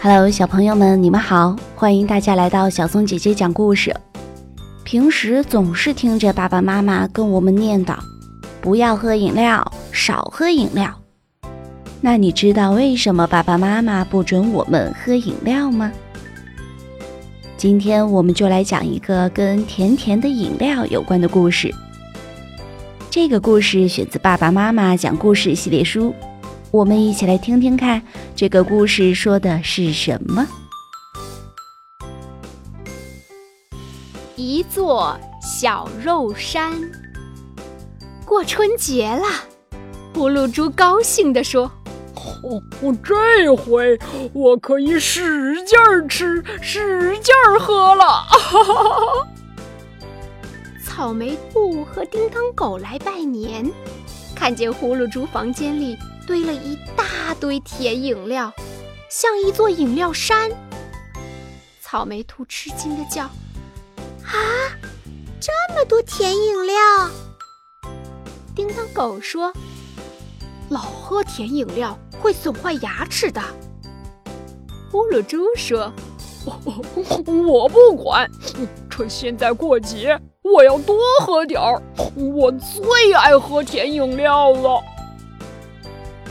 Hello，小朋友们，你们好！欢迎大家来到小松姐姐讲故事。平时总是听着爸爸妈妈跟我们念叨，不要喝饮料，少喝饮料。那你知道为什么爸爸妈妈不准我们喝饮料吗？今天我们就来讲一个跟甜甜的饮料有关的故事。这个故事选自《爸爸妈妈讲故事》系列书。我们一起来听听看，这个故事说的是什么？一座小肉山。过春节了，呼噜猪高兴地说：“哦，这回我可以使劲儿吃，使劲儿喝了！” 草莓兔和叮当狗来拜年，看见呼噜猪房间里。堆了一大堆甜饮料，像一座饮料山。草莓兔吃惊的叫：“啊，这么多甜饮料！”叮当狗说：“老喝甜饮料会损坏牙齿的。”呼噜猪说：“ 我不管，趁现在过节，我要多喝点儿。我最爱喝甜饮料了。”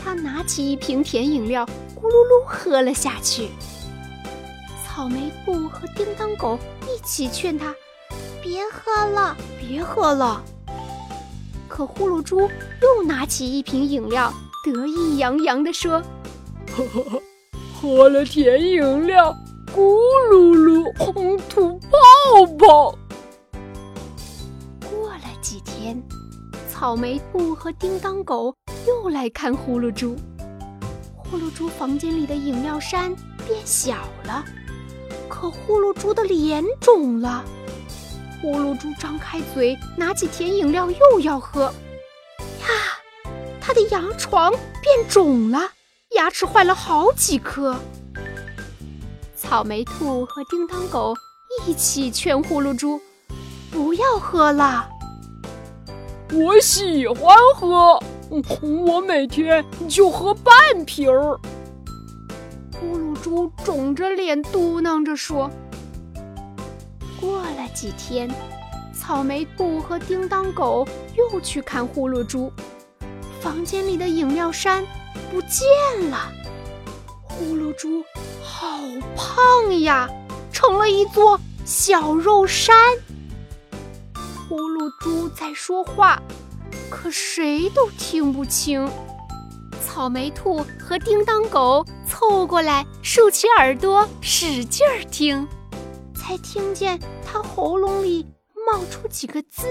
他拿起一瓶甜饮料，咕噜噜喝了下去。草莓兔和叮当狗一起劝他：“别喝了，别喝了。”可呼噜猪又拿起一瓶饮料，得意洋洋地说：“呵呵呵，喝了甜饮料，咕噜噜，吐泡泡。”过了几天，草莓兔和叮当狗。又来看呼噜猪，呼噜猪房间里的饮料山变小了，可呼噜猪的脸肿了。呼噜猪张开嘴，拿起甜饮料又要喝，呀，他的牙床变肿了，牙齿坏了好几颗。草莓兔和叮当狗一起劝呼噜猪不要喝了。我喜欢喝。我每天就喝半瓶儿。呼噜猪肿着脸嘟囔着说：“过了几天，草莓兔和叮当狗又去看呼噜猪，房间里的饮料山不见了。呼噜猪好胖呀，成了一座小肉山。呼噜猪在说话。”可谁都听不清。草莓兔和叮当狗凑过来，竖起耳朵使劲儿听，才听见他喉咙里冒出几个字：“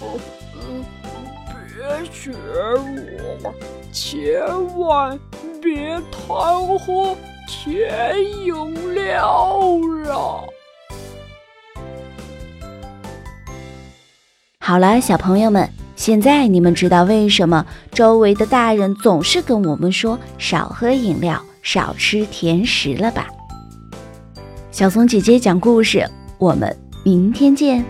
哦，嗯，别学我，千万别贪喝甜饮料好了，小朋友们，现在你们知道为什么周围的大人总是跟我们说少喝饮料、少吃甜食了吧？小松姐姐讲故事，我们明天见。